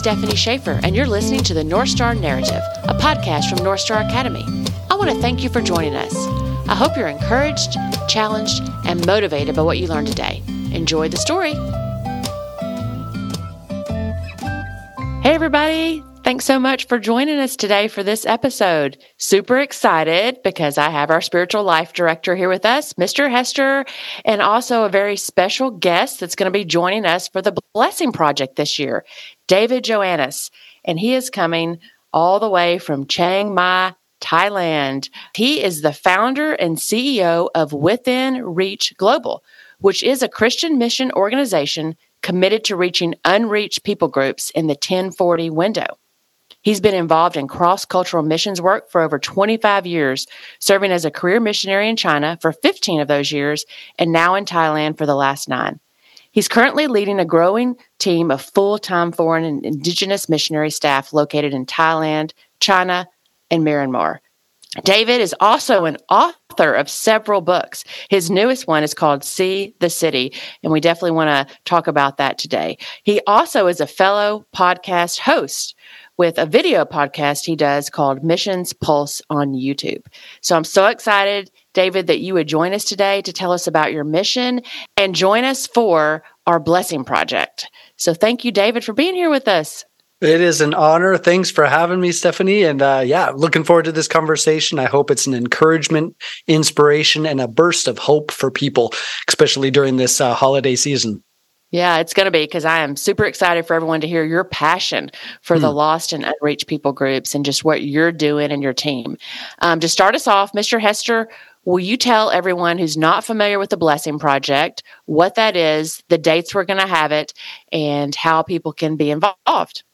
Stephanie Schaefer, and you're listening to the North Star Narrative, a podcast from North Star Academy. I want to thank you for joining us. I hope you're encouraged, challenged, and motivated by what you learned today. Enjoy the story. Hey, everybody. Thanks so much for joining us today for this episode. Super excited because I have our spiritual life director here with us, Mr. Hester, and also a very special guest that's going to be joining us for the Blessing Project this year, David Joannes, And he is coming all the way from Chiang Mai, Thailand. He is the founder and CEO of Within Reach Global, which is a Christian mission organization committed to reaching unreached people groups in the 1040 window. He's been involved in cross cultural missions work for over 25 years, serving as a career missionary in China for 15 of those years, and now in Thailand for the last nine. He's currently leading a growing team of full time foreign and indigenous missionary staff located in Thailand, China, and Myanmar. David is also an author of several books. His newest one is called See the City, and we definitely want to talk about that today. He also is a fellow podcast host with a video podcast he does called Missions Pulse on YouTube. So I'm so excited, David, that you would join us today to tell us about your mission and join us for our blessing project. So thank you, David, for being here with us. It is an honor. Thanks for having me, Stephanie. And uh, yeah, looking forward to this conversation. I hope it's an encouragement, inspiration, and a burst of hope for people, especially during this uh, holiday season. Yeah, it's going to be because I am super excited for everyone to hear your passion for mm. the hmm. lost and unreached people groups and just what you're doing and your team. Um, to start us off, Mr. Hester, will you tell everyone who's not familiar with the Blessing Project what that is, the dates we're going to have it, and how people can be involved?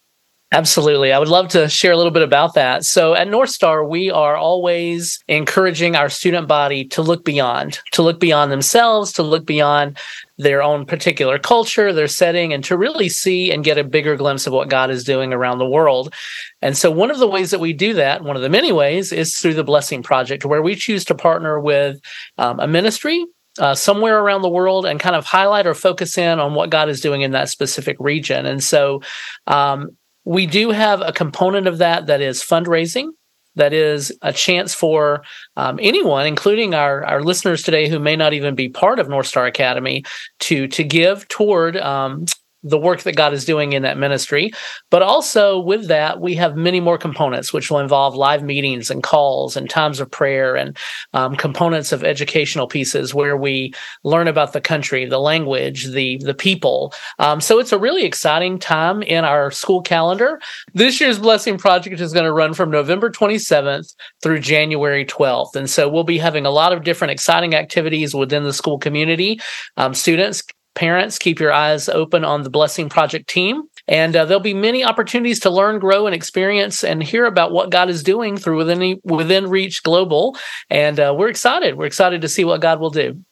Absolutely. I would love to share a little bit about that. So at North Star, we are always encouraging our student body to look beyond, to look beyond themselves, to look beyond their own particular culture, their setting, and to really see and get a bigger glimpse of what God is doing around the world. And so one of the ways that we do that, one of the many ways, is through the Blessing Project, where we choose to partner with um, a ministry uh, somewhere around the world and kind of highlight or focus in on what God is doing in that specific region. And so um, we do have a component of that that is fundraising. That is a chance for um, anyone, including our, our listeners today who may not even be part of North Star Academy, to to give toward um, the work that God is doing in that ministry. But also with that, we have many more components, which will involve live meetings and calls and times of prayer and um, components of educational pieces where we learn about the country, the language, the the people. Um, so it's a really exciting time in our school calendar. This year's Blessing Project is going to run from November 27th through January 12th, and so we'll be having a lot of different exciting activities within the school community. Um, students Parents, keep your eyes open on the Blessing Project team. And uh, there'll be many opportunities to learn, grow, and experience and hear about what God is doing through within, within Reach Global. And uh, we're excited. We're excited to see what God will do.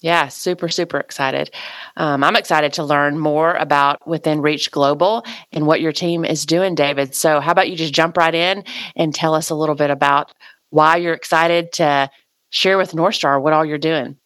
Yeah, super, super excited. Um, I'm excited to learn more about Within Reach Global and what your team is doing, David. So, how about you just jump right in and tell us a little bit about why you're excited to share with North Star what all you're doing?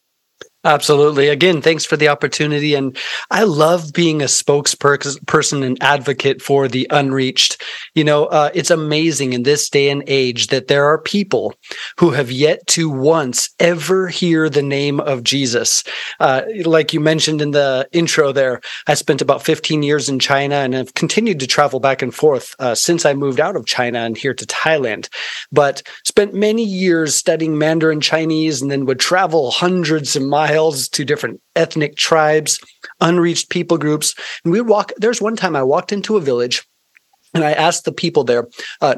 Absolutely. Again, thanks for the opportunity. And I love being a spokesperson and advocate for the unreached. You know, uh, it's amazing in this day and age that there are people who have yet to once ever hear the name of Jesus. Uh, like you mentioned in the intro there, I spent about 15 years in China and have continued to travel back and forth uh, since I moved out of China and here to Thailand. But spent many years studying Mandarin Chinese and then would travel hundreds of miles miles to different ethnic tribes, unreached people groups. And we would walk. There's one time I walked into a village and I asked the people there, uh,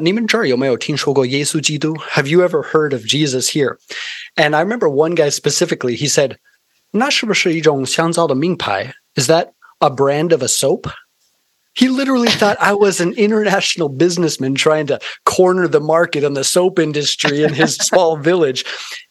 Have you ever heard of Jesus here? And I remember one guy specifically, he said, Is that a brand of a soap? He literally thought I was an international businessman trying to corner the market on the soap industry in his small village.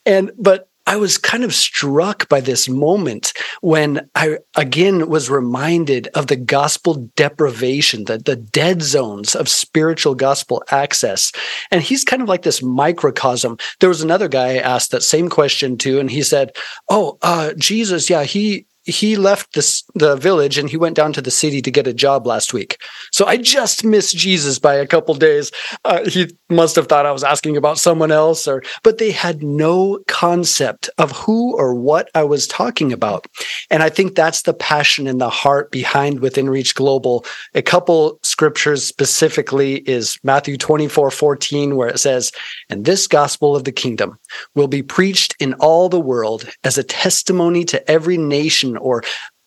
And, but I was kind of struck by this moment when I again was reminded of the gospel deprivation, the, the dead zones of spiritual gospel access. And he's kind of like this microcosm. There was another guy I asked that same question to, and he said, Oh, uh, Jesus, yeah, he he left this, the village and he went down to the city to get a job last week. So I just missed Jesus by a couple days. Uh, he must have thought I was asking about someone else, or but they had no concept of who or what I was talking about. And I think that's the passion and the heart behind Within Reach Global. A couple scriptures specifically is Matthew 24, 14, where it says, And this gospel of the kingdom will be preached in all the world as a testimony to every nation or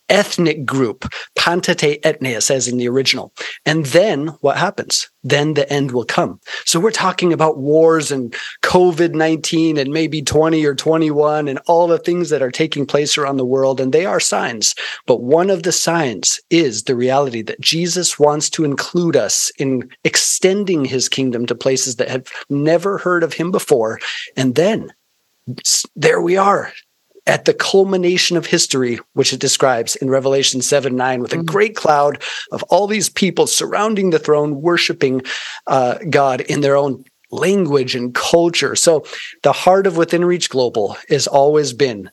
ethnic group. Pantate etnia says in the original. And then what happens? Then the end will come. So we're talking about wars and COVID 19 and maybe 20 or 21 and all the things that are taking place around the world. And they are signs. But one of the signs is the reality that Jesus wants to include us in extending his kingdom to places that have never heard of him before. And then there we are at the culmination of history, which it describes in Revelation 7 9, with a mm-hmm. great cloud of all these people surrounding the throne, worshiping uh, God in their own language and culture. So, the heart of Within Reach Global has always been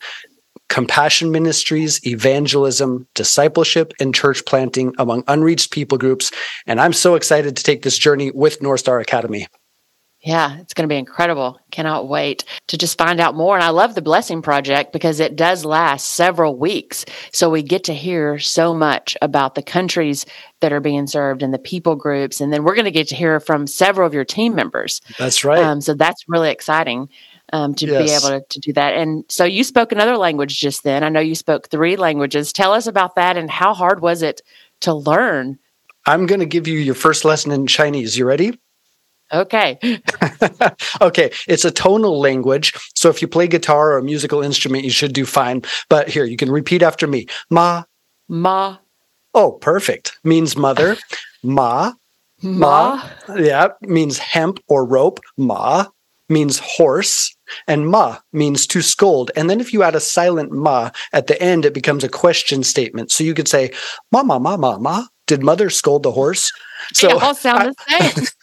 compassion ministries, evangelism, discipleship, and church planting among unreached people groups. And I'm so excited to take this journey with North Star Academy. Yeah, it's going to be incredible. Cannot wait to just find out more. And I love the Blessing Project because it does last several weeks. So we get to hear so much about the countries that are being served and the people groups. And then we're going to get to hear from several of your team members. That's right. Um, so that's really exciting. Um, to yes. be able to, to do that. And so you spoke another language just then. I know you spoke three languages. Tell us about that and how hard was it to learn? I'm going to give you your first lesson in Chinese. You ready? Okay. okay. It's a tonal language. So if you play guitar or a musical instrument, you should do fine. But here, you can repeat after me. Ma. Ma. Oh, perfect. Means mother. Ma. Ma. Ma. Yeah. Means hemp or rope. Ma means horse. And ma means to scold. And then if you add a silent ma at the end, it becomes a question statement. So you could say, ma, ma, ma, ma, ma. Did mother scold the horse? So they all sound the same.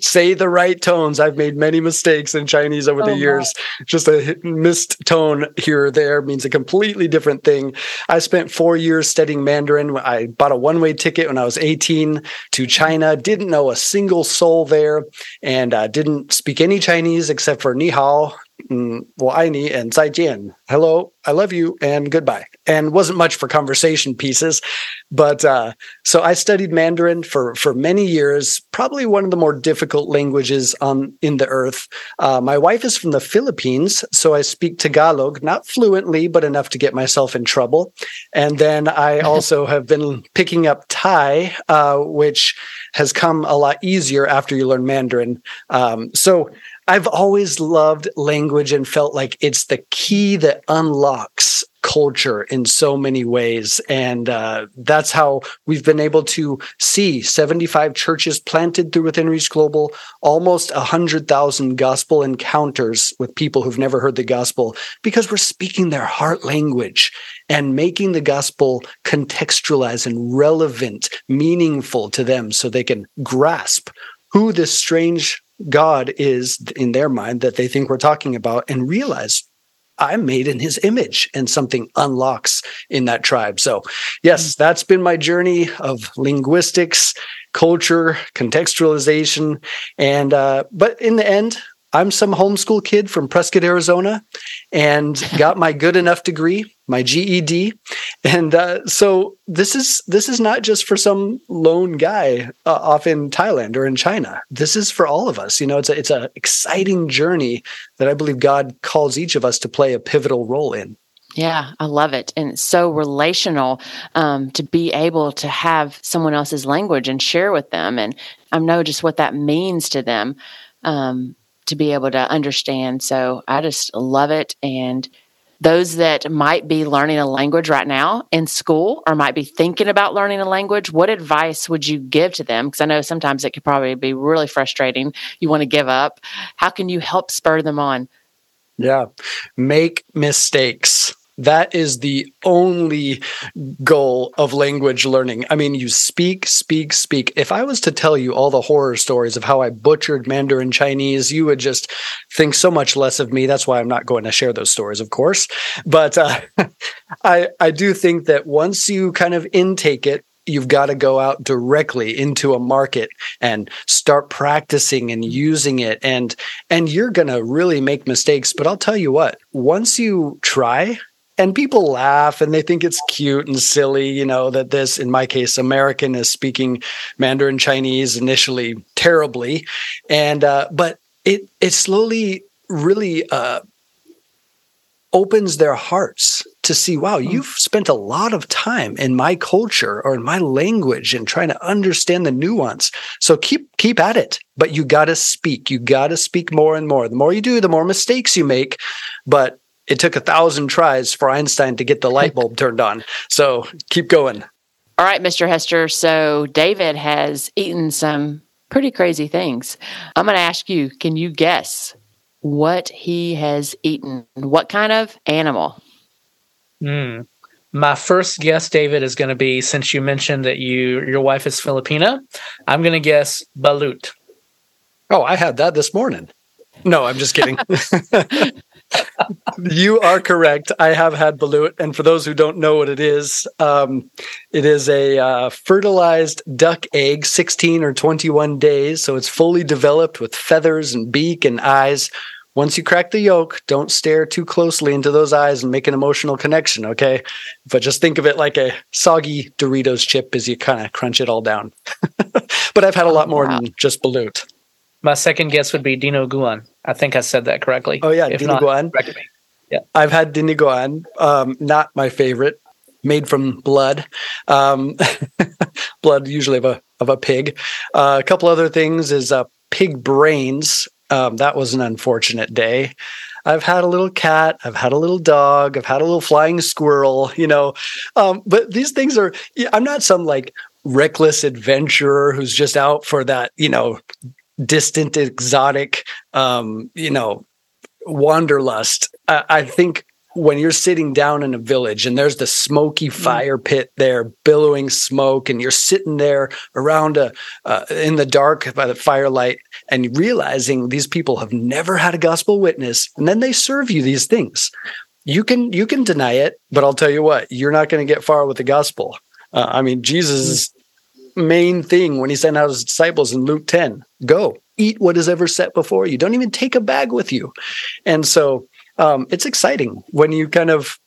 say the right tones. I've made many mistakes in Chinese over the oh, years. My. Just a missed tone here or there means a completely different thing. I spent four years studying Mandarin. I bought a one way ticket when I was 18 to China, didn't know a single soul there, and uh, didn't speak any Chinese except for ni hao, mm, ni and zaijian. Hello, I love you, and goodbye. And wasn't much for conversation pieces. But uh, so I studied Mandarin for for many years, probably one of the more difficult languages on in the earth. Uh, my wife is from the Philippines, so I speak Tagalog, not fluently, but enough to get myself in trouble. And then I also have been picking up Thai, uh, which has come a lot easier after you learn Mandarin. Um, so I've always loved language and felt like it's the key that unlocks culture in so many ways. And uh, that's how we've been able to see 75 churches planted through Within Reach Global, almost 100,000 gospel encounters with people who've never heard the gospel because we're speaking their heart language and making the gospel contextualized and relevant, meaningful to them so they can grasp who this strange God is in their mind that they think we're talking about and realize I'm made in his image and something unlocks in that tribe. So, yes, hmm. that's been my journey of linguistics, culture, contextualization. And, uh, but in the end, I'm some homeschool kid from Prescott, Arizona, and got my good enough degree, my GED, and uh, so this is this is not just for some lone guy uh, off in Thailand or in China. This is for all of us. You know, it's a it's an exciting journey that I believe God calls each of us to play a pivotal role in. Yeah, I love it. And it's so relational um, to be able to have someone else's language and share with them. And I know just what that means to them. Um, to be able to understand. So I just love it. And those that might be learning a language right now in school or might be thinking about learning a language, what advice would you give to them? Because I know sometimes it could probably be really frustrating. You want to give up. How can you help spur them on? Yeah. Make mistakes That is the only goal of language learning. I mean, you speak, speak, speak. If I was to tell you all the horror stories of how I butchered Mandarin Chinese, you would just think so much less of me. That's why I'm not going to share those stories, of course. But uh, I I do think that once you kind of intake it, you've got to go out directly into a market and start practicing and using it and and you're going to really make mistakes but I'll tell you what once you try and people laugh and they think it's cute and silly you know that this in my case american is speaking mandarin chinese initially terribly. And uh, but it it slowly really uh, opens their hearts to see wow hmm. you've spent a lot of time in my culture or in my language and trying to understand the nuance. So keep keep at it. But you got to speak. You got to speak more and more. The more you do the more mistakes you make. But it took a thousand tries for einstein to get the light bulb turned on so keep going all right mr hester so david has eaten some pretty crazy things i'm going to ask you can you guess what he has eaten. What kind of animal? Mm. My first guess, David, is going to be since you mentioned that you your wife is Filipina, I'm going to guess balut. Oh, I had that this morning. No, I'm just kidding. you are correct. I have had balut, and for those who don't know what it is, um, it is a uh, fertilized duck egg, 16 or 21 days. So it's fully developed with feathers and beak and eyes. Once you crack the yolk, don't stare too closely into those eyes and make an emotional connection. Okay, but just think of it like a soggy Doritos chip as you kind of crunch it all down. but I've had a lot more wow. than just balut. My second guess would be Dino Guan. I think I said that correctly. Oh yeah, if dinuguan. Not, yeah, I've had dinuguan. Um, not my favorite. Made from blood, um, blood usually of a of a pig. Uh, a couple other things is uh, pig brains. Um, that was an unfortunate day. I've had a little cat, I've had a little dog, I've had a little flying squirrel, you know. Um, but these things are, I'm not some like reckless adventurer who's just out for that, you know, distant, exotic, um, you know, wanderlust. I, I think when you're sitting down in a village and there's the smoky mm-hmm. fire pit there billowing smoke and you're sitting there around a uh, in the dark by the firelight and realizing these people have never had a gospel witness and then they serve you these things you can you can deny it but i'll tell you what you're not going to get far with the gospel uh, i mean jesus main thing when he sent out his disciples in luke 10 go eat what is ever set before you don't even take a bag with you and so um, it's exciting when you kind of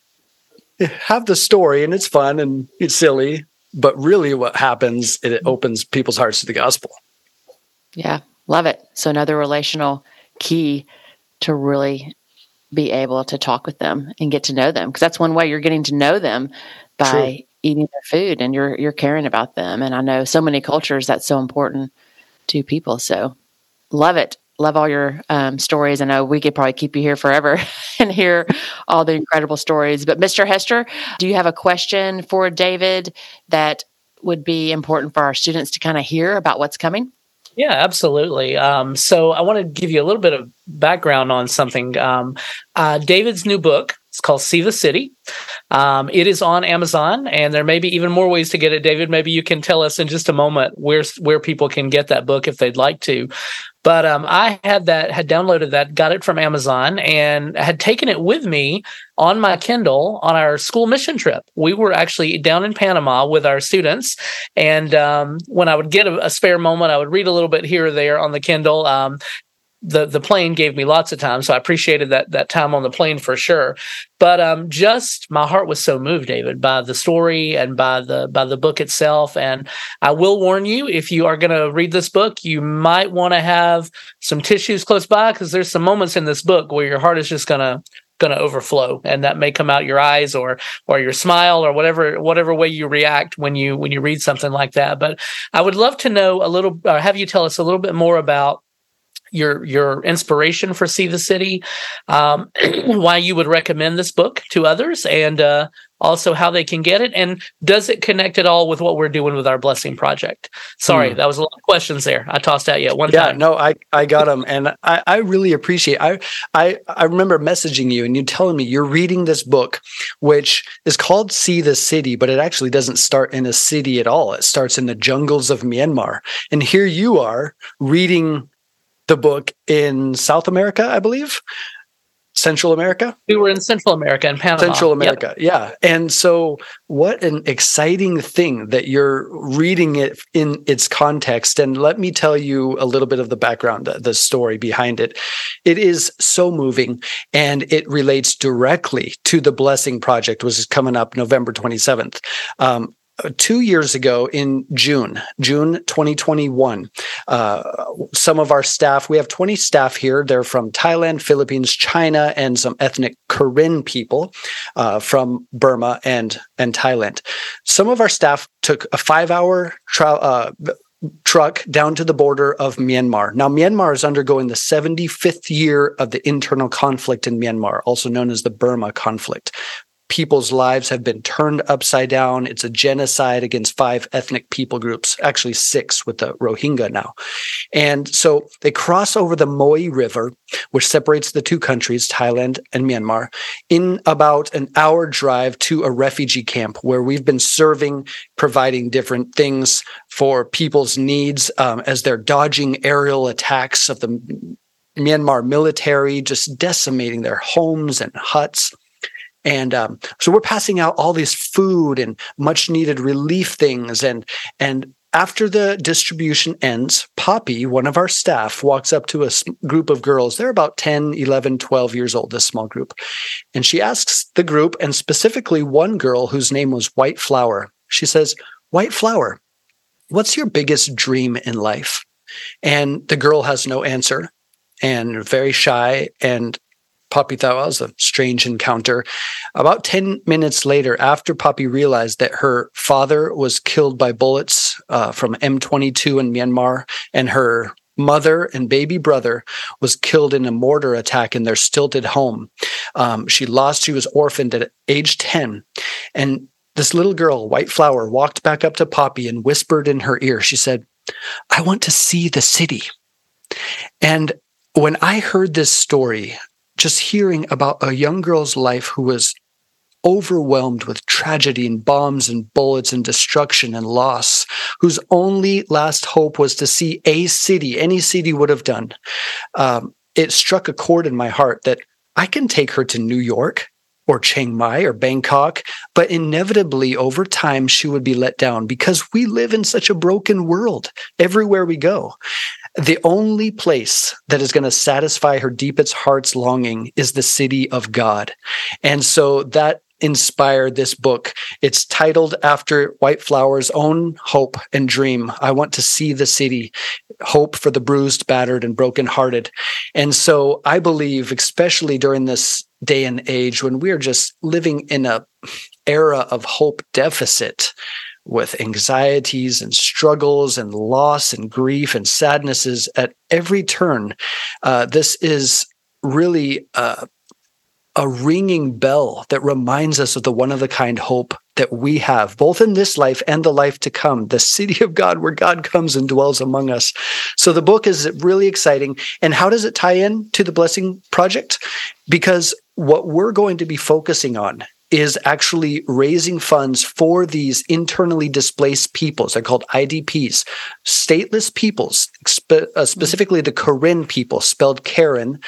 have the story and it's fun and it's silly, but really what happens, it opens people's hearts to the gospel. Yeah, love it. So another relational key to really be able to talk with them and get to know them because that's one way you're getting to know them by. Eating their food and you're you're caring about them and I know so many cultures that's so important to people so love it love all your um, stories. I know we could probably keep you here forever and hear all the incredible stories. But Mr. Hester, do you have a question for David that would be important for our students to kind of hear about what's coming? Yeah, absolutely. Um, so I want to give you a little bit of background on something. Um, uh, David's new book, it's called See the City. Um, it is on Amazon, and there may be even more ways to get it. David, maybe you can tell us in just a moment where where people can get that book if they'd like to. But um, I had that, had downloaded that, got it from Amazon, and had taken it with me on my Kindle on our school mission trip. We were actually down in Panama with our students, and um, when I would get a, a, spare moment, I would read a little bit here or there on the Kindle. Um, the the plane gave me lots of time, so I appreciated that that time on the plane for sure. But um, just my heart was so moved, David, by the story and by the by the book itself. And I will warn you, if you are going to read this book, you might want to have some tissues close by because there's some moments in this book where your heart is just going to going to overflow and that may come out your eyes or or your smile or whatever whatever way you react when you when you read something like that but i would love to know a little have you tell us a little bit more about your your inspiration for See the City, um, why you would recommend this book to others, and uh, also how they can get it, and does it connect at all with what we're doing with our blessing project? Sorry, mm. that was a lot of questions there. I tossed out yet one yeah, time. no, I I got them, and I I really appreciate. I I I remember messaging you and you telling me you're reading this book, which is called See the City, but it actually doesn't start in a city at all. It starts in the jungles of Myanmar, and here you are reading the book in South America, I believe. Central America? We were in Central America and Panama. Central America, yep. yeah. And so, what an exciting thing that you're reading it in its context. And let me tell you a little bit of the background, the story behind it. It is so moving and it relates directly to the Blessing Project, which is coming up November 27th. Um, two years ago in June, June 2021, uh, some of our staff, we have 20 staff here. They're from Thailand, Philippines, China, and some ethnic Karen people uh, from Burma and, and Thailand. Some of our staff took a five hour trial. Uh, truck down to the border of Myanmar. Now, Myanmar is undergoing the 75th year of the internal conflict in Myanmar, also known as the Burma conflict people's lives have been turned upside down. It's a genocide against five ethnic people groups, actually six with the Rohingya now. And so they cross over the Moei River, which separates the two countries, Thailand and Myanmar, in about an hour drive to a refugee camp where we've been serving, providing different things for people's needs um, as they're dodging aerial attacks of the Myanmar military, just decimating their homes and huts. And um, so we're passing out all this food and much needed relief things. And, and after the distribution ends, Poppy, one of our staff, walks up to a group of girls. They're about 10, 11, 12 years old, this small group. And she asks the group, and specifically one girl whose name was White Flower, she says, White Flower, what's your biggest dream in life? And the girl has no answer and very shy and Poppy thought well, was a strange encounter. About 10 minutes later, after Poppy realized that her father was killed by bullets uh, from M22 in Myanmar and her mother and baby brother was killed in a mortar attack in their stilted home. Um, she lost, she was orphaned at age 10. And this little girl, White Flower, walked back up to Poppy and whispered in her ear, she said, I want to see the city. And when I heard this story, just hearing about a young girl's life who was overwhelmed with tragedy and bombs and bullets and destruction and loss, whose only last hope was to see a city, any city would have done. Um, it struck a chord in my heart that I can take her to New York or Chiang Mai or Bangkok, but inevitably over time she would be let down because we live in such a broken world everywhere we go. The only place that is going to satisfy her deepest heart's longing is the city of God. And so that inspired this book. It's titled after White Flower's own hope and dream. I want to see the city, hope for the bruised, battered, and brokenhearted. And so I believe, especially during this day and age when we are just living in a era of hope deficit, with anxieties and struggles and loss and grief and sadnesses at every turn. Uh, this is really uh, a ringing bell that reminds us of the one of a kind hope that we have, both in this life and the life to come, the city of God where God comes and dwells among us. So the book is really exciting. And how does it tie in to the Blessing Project? Because what we're going to be focusing on is actually raising funds for these internally displaced peoples. They're called IDPs, stateless peoples, spe- uh, specifically the Karen people, spelled Karen,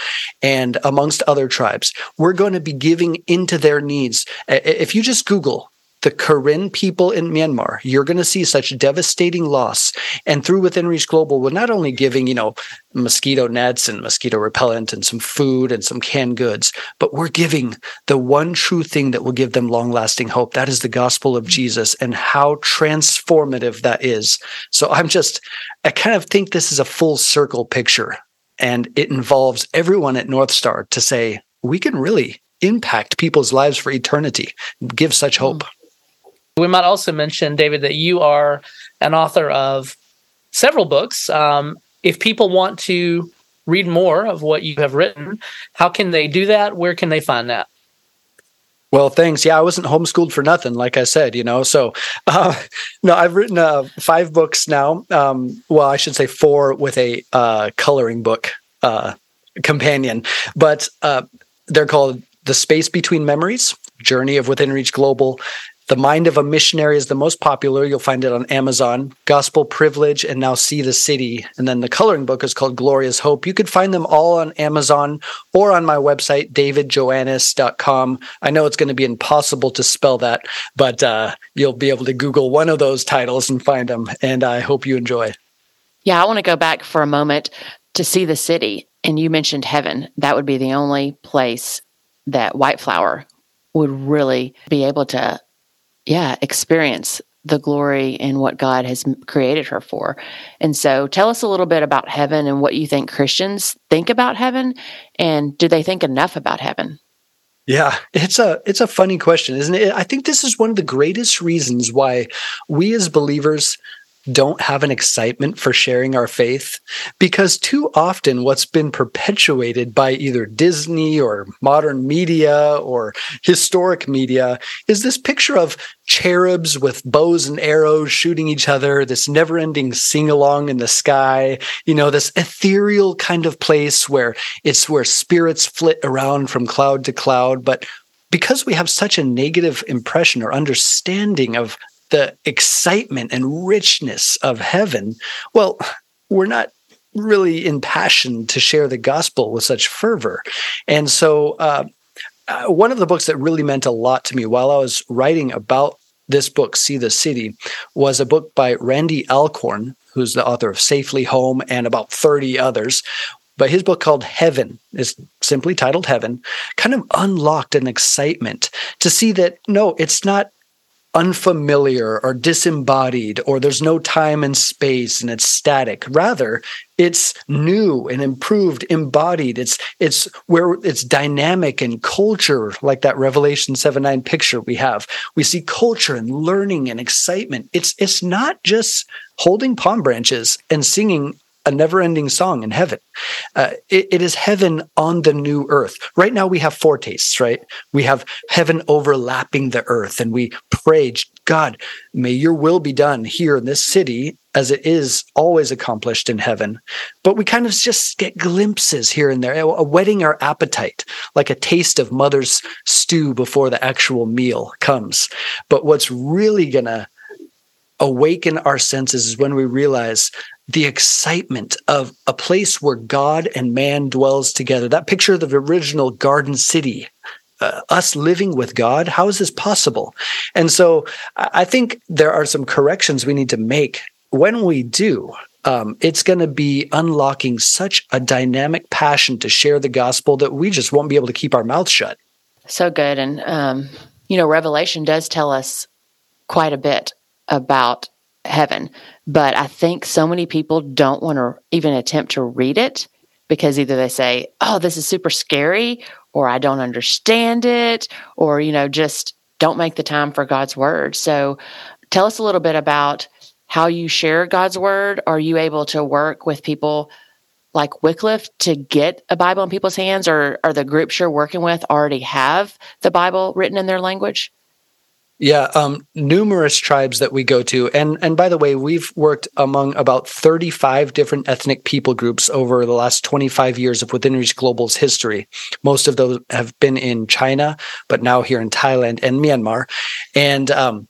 and amongst other tribes. We're going to be giving into their needs. If you just Google the Karen people in Myanmar, you're going to see such devastating loss. And through Within Reach Global, we're not only giving, you know, mosquito nets and mosquito repellent and some food and some canned goods, but we're giving the one true thing that will give them long lasting hope. That is the gospel of Jesus and how transformative that is. So I'm just, I kind of think this is a full circle picture and it involves everyone at North Star to say, we can really impact people's lives for eternity, give such hope. Mm. We might also mention, David, that you are an author of several books. Um, if people want to read more of what you have written, how can they do that? Where can they find that? Well, thanks. Yeah, I wasn't homeschooled for nothing, like I said, you know. So, uh, no, I've written uh, five books now. Um, well, I should say four with a uh, coloring book uh, companion, but uh, they're called The Space Between Memories, Journey of Within Reach Global, the Mind of a Missionary is the most popular. You'll find it on Amazon. Gospel Privilege and now See the City. And then the coloring book is called Glorious Hope. You could find them all on Amazon or on my website, davidjoannes.com. I know it's going to be impossible to spell that, but uh, you'll be able to Google one of those titles and find them. And I hope you enjoy. Yeah, I want to go back for a moment to see the city. And you mentioned heaven. That would be the only place that White Flower would really be able to yeah, experience the glory and what God has created her for. And so tell us a little bit about heaven and what you think Christians think about heaven and do they think enough about heaven? Yeah, it's a it's a funny question, isn't it? I think this is one of the greatest reasons why we as believers don't have an excitement for sharing our faith because too often what's been perpetuated by either Disney or modern media or historic media is this picture of cherubs with bows and arrows shooting each other, this never ending sing along in the sky, you know, this ethereal kind of place where it's where spirits flit around from cloud to cloud. But because we have such a negative impression or understanding of the excitement and richness of heaven, well, we're not really impassioned to share the gospel with such fervor. And so, uh, uh, one of the books that really meant a lot to me while I was writing about this book, See the City, was a book by Randy Alcorn, who's the author of Safely Home and about 30 others. But his book called Heaven is simply titled Heaven, kind of unlocked an excitement to see that no, it's not unfamiliar or disembodied or there's no time and space and it's static. Rather it's new and improved embodied. It's it's where it's dynamic and culture like that revelation 7 9 picture we have. We see culture and learning and excitement. It's it's not just holding palm branches and singing a never ending song in heaven. Uh, it, it is heaven on the new earth. Right now, we have foretastes, right? We have heaven overlapping the earth, and we pray, God, may your will be done here in this city as it is always accomplished in heaven. But we kind of just get glimpses here and there, whetting our appetite, like a taste of mother's stew before the actual meal comes. But what's really going to awaken our senses is when we realize the excitement of a place where God and man dwells together. That picture of the original garden city, uh, us living with God, how is this possible? And so I think there are some corrections we need to make when we do. Um, it's going to be unlocking such a dynamic passion to share the gospel that we just won't be able to keep our mouths shut. So good. And, um, you know, Revelation does tell us quite a bit about heaven. But I think so many people don't want to even attempt to read it because either they say, oh, this is super scary, or I don't understand it, or, you know, just don't make the time for God's word. So tell us a little bit about how you share God's word. Are you able to work with people like Wycliffe to get a Bible in people's hands, or are the groups you're working with already have the Bible written in their language? Yeah, um, numerous tribes that we go to, and and by the way, we've worked among about thirty five different ethnic people groups over the last twenty five years of Within Reach Global's history. Most of those have been in China, but now here in Thailand and Myanmar, and um,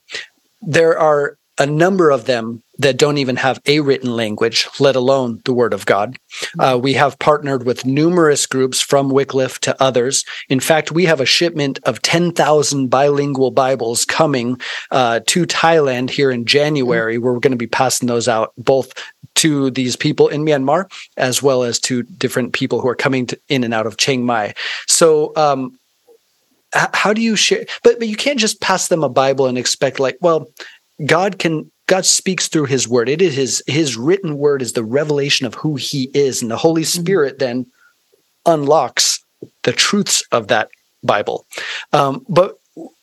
there are a number of them that don't even have a written language, let alone the Word of God. Uh, we have partnered with numerous groups from Wycliffe to others. In fact, we have a shipment of 10,000 bilingual Bibles coming uh, to Thailand here in January, where we're going to be passing those out both to these people in Myanmar as well as to different people who are coming to, in and out of Chiang Mai. So, um, how do you share but, but you can't just pass them a bible and expect like well God can God speaks through his word. It is his his written word is the revelation of who he is and the Holy mm-hmm. Spirit mm-hmm. then unlocks the truths of that Bible. Um, but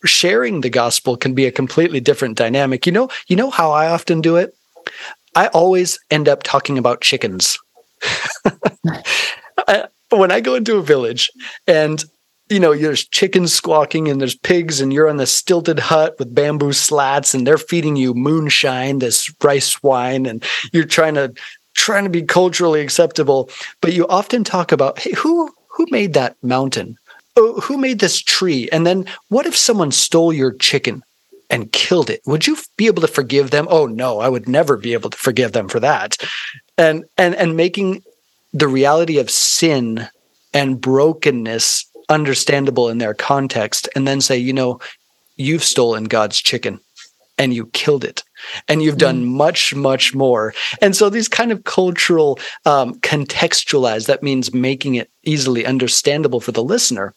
sharing the gospel can be a completely different dynamic. You know, you know how I often do it? I always end up talking about chickens. I, when I go into a village and you know, there's chickens squawking and there's pigs, and you're on the stilted hut with bamboo slats, and they're feeding you moonshine, this rice wine, and you're trying to trying to be culturally acceptable. But you often talk about, hey, who who made that mountain? Oh, who made this tree? And then what if someone stole your chicken and killed it? Would you be able to forgive them? Oh no, I would never be able to forgive them for that. And and and making the reality of sin and brokenness understandable in their context and then say, you know, you've stolen God's chicken and you killed it and you've done mm. much much more and so these kind of cultural um, contextualize that means making it easily understandable for the listener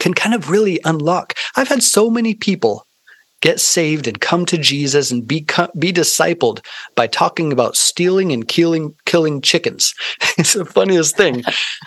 can kind of really unlock i've had so many people get saved and come to Jesus and be be discipled by talking about stealing and killing killing chickens. it's the funniest thing,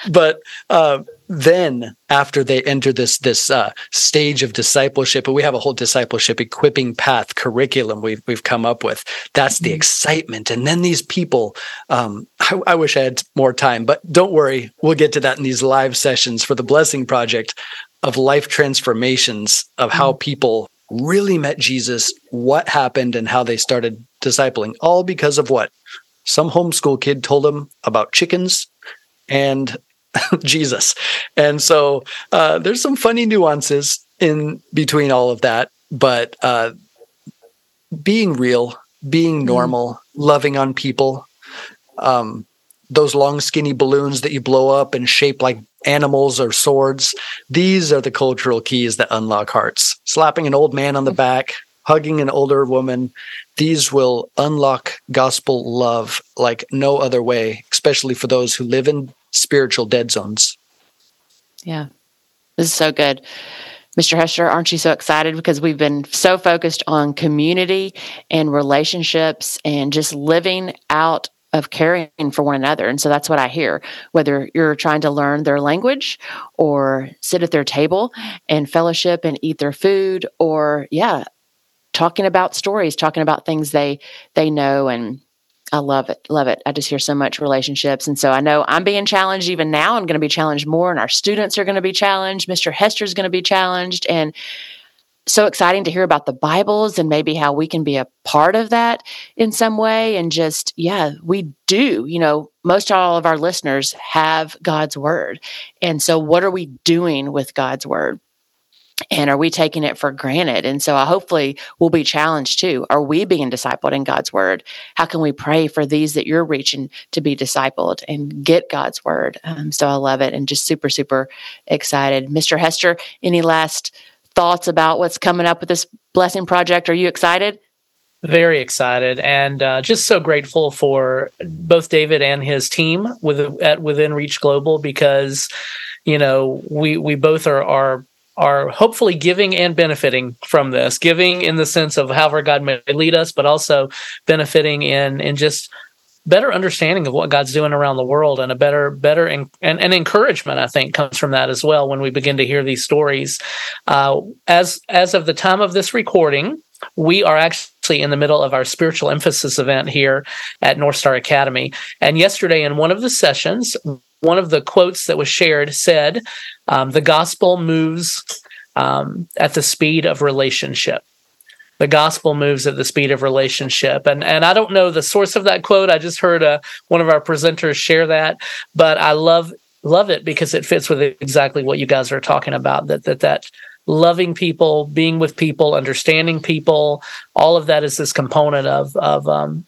but uh, then after they enter this this uh, stage of discipleship, and we have a whole discipleship equipping path curriculum we've we've come up with. That's the mm-hmm. excitement, and then these people. Um, I, I wish I had more time, but don't worry, we'll get to that in these live sessions for the Blessing Project of life transformations of how mm-hmm. people really met Jesus, what happened, and how they started discipling, all because of what? Some homeschool kid told them about chickens and Jesus. And so uh, there's some funny nuances in between all of that, but uh, being real, being mm-hmm. normal, mm. loving on people, um, those long, skinny balloons that you blow up and shape like animals or swords. These are the cultural keys that unlock hearts. Slapping an old man on the back, hugging an older woman, these will unlock gospel love like no other way, especially for those who live in spiritual dead zones. Yeah, this is so good. Mr. Hester, aren't you so excited? Because we've been so focused on community and relationships and just living out of caring for one another. And so that's what I hear, whether you're trying to learn their language or sit at their table and fellowship and eat their food or yeah, talking about stories, talking about things they they know and I love it. Love it. I just hear so much relationships. And so I know I'm being challenged even now. I'm going to be challenged more and our students are going to be challenged. Mr. Hester's going to be challenged and so exciting to hear about the Bibles and maybe how we can be a part of that in some way. And just, yeah, we do. You know, most all of our listeners have God's word. And so, what are we doing with God's word? And are we taking it for granted? And so, I hopefully we'll be challenged too. Are we being discipled in God's word? How can we pray for these that you're reaching to be discipled and get God's word? Um, so, I love it and just super, super excited. Mr. Hester, any last thoughts about what's coming up with this blessing project? Are you excited? Very excited and uh, just so grateful for both David and his team with at Within Reach Global because you know we we both are are are hopefully giving and benefiting from this, giving in the sense of however God may lead us, but also benefiting in in just better understanding of what God's doing around the world and a better, better, and, and, and encouragement, I think, comes from that as well when we begin to hear these stories. Uh, as, as of the time of this recording, we are actually in the middle of our spiritual emphasis event here at North Star Academy. And yesterday, in one of the sessions, one of the quotes that was shared said, um, The gospel moves um, at the speed of relationship the gospel moves at the speed of relationship. And and I don't know the source of that quote. I just heard uh, one of our presenters share that, but I love love it because it fits with exactly what you guys are talking about. That that that loving people, being with people, understanding people, all of that is this component of of um,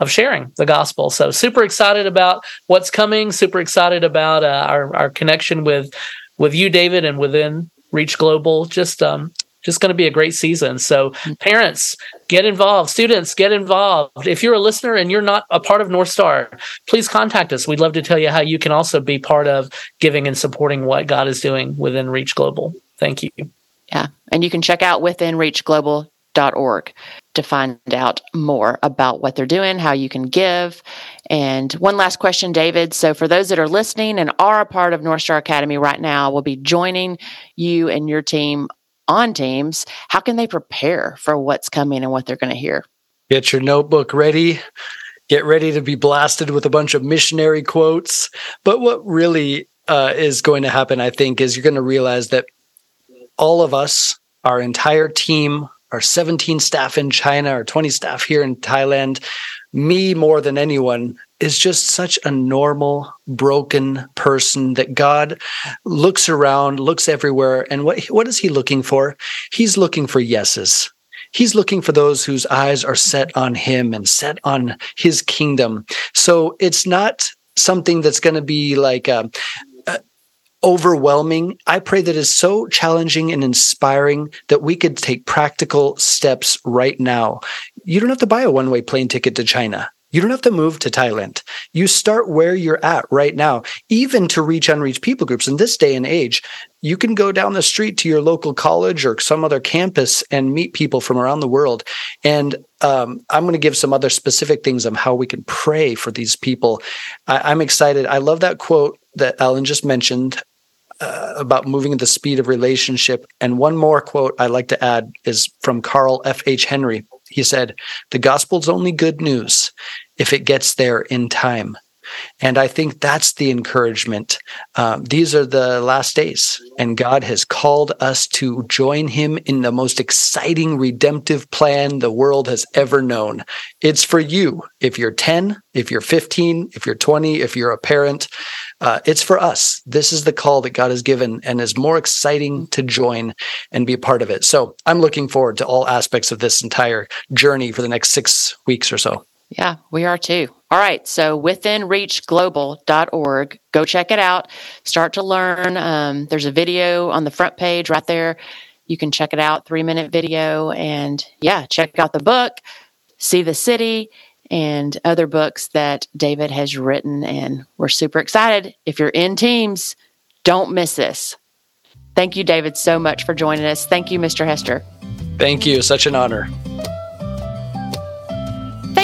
of sharing the gospel. So super excited about what's coming. Super excited about uh, our our connection with with you, David, and within Reach Global. Just um, just going to be a great season. So, mm-hmm. parents, get involved. Students, get involved. If you're a listener and you're not a part of North Star, please contact us. We'd love to tell you how you can also be part of giving and supporting what God is doing within Reach Global. Thank you. Yeah. And you can check out withinreachglobal.org to find out more about what they're doing, how you can give. And one last question, David. So, for those that are listening and are a part of North Star Academy right now, we'll be joining you and your team on teams, how can they prepare for what's coming and what they're going to hear? Get your notebook ready. Get ready to be blasted with a bunch of missionary quotes. But what really uh, is going to happen, I think, is you're going to realize that all of us, our entire team, our 17 staff in China, our 20 staff here in Thailand, me more than anyone, is just such a normal, broken person that God looks around, looks everywhere. And what, what is he looking for? He's looking for yeses. He's looking for those whose eyes are set on him and set on his kingdom. So it's not something that's going to be like a, a overwhelming. I pray that is so challenging and inspiring that we could take practical steps right now. You don't have to buy a one way plane ticket to China. You don't have to move to Thailand. You start where you're at right now, even to reach unreached people groups. In this day and age, you can go down the street to your local college or some other campus and meet people from around the world. And um, I'm going to give some other specific things on how we can pray for these people. I, am excited. I love that quote that Ellen just mentioned. Uh, about moving at the speed of relationship. And one more quote I like to add is from Carl F. H. Henry. He said, The gospel's only good news if it gets there in time. And I think that's the encouragement. Um, these are the last days, and God has called us to join Him in the most exciting redemptive plan the world has ever known. It's for you. If you're 10, if you're 15, if you're 20, if you're a parent, uh, it's for us. This is the call that God has given and is more exciting to join and be a part of it. So I'm looking forward to all aspects of this entire journey for the next six weeks or so. Yeah, we are too. All right. So withinreachglobal.org, go check it out. Start to learn. Um, there's a video on the front page right there. You can check it out, three minute video. And yeah, check out the book, see the city, and other books that David has written. And we're super excited. If you're in teams, don't miss this. Thank you, David, so much for joining us. Thank you, Mr. Hester. Thank you. Such an honor.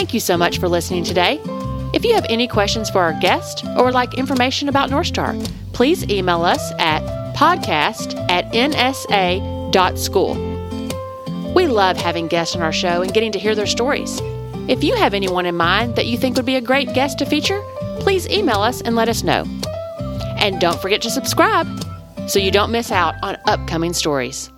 Thank you so much for listening today. If you have any questions for our guest or would like information about North Star, please email us at podcast at nsa.school. We love having guests on our show and getting to hear their stories. If you have anyone in mind that you think would be a great guest to feature, please email us and let us know. And don't forget to subscribe so you don't miss out on upcoming stories.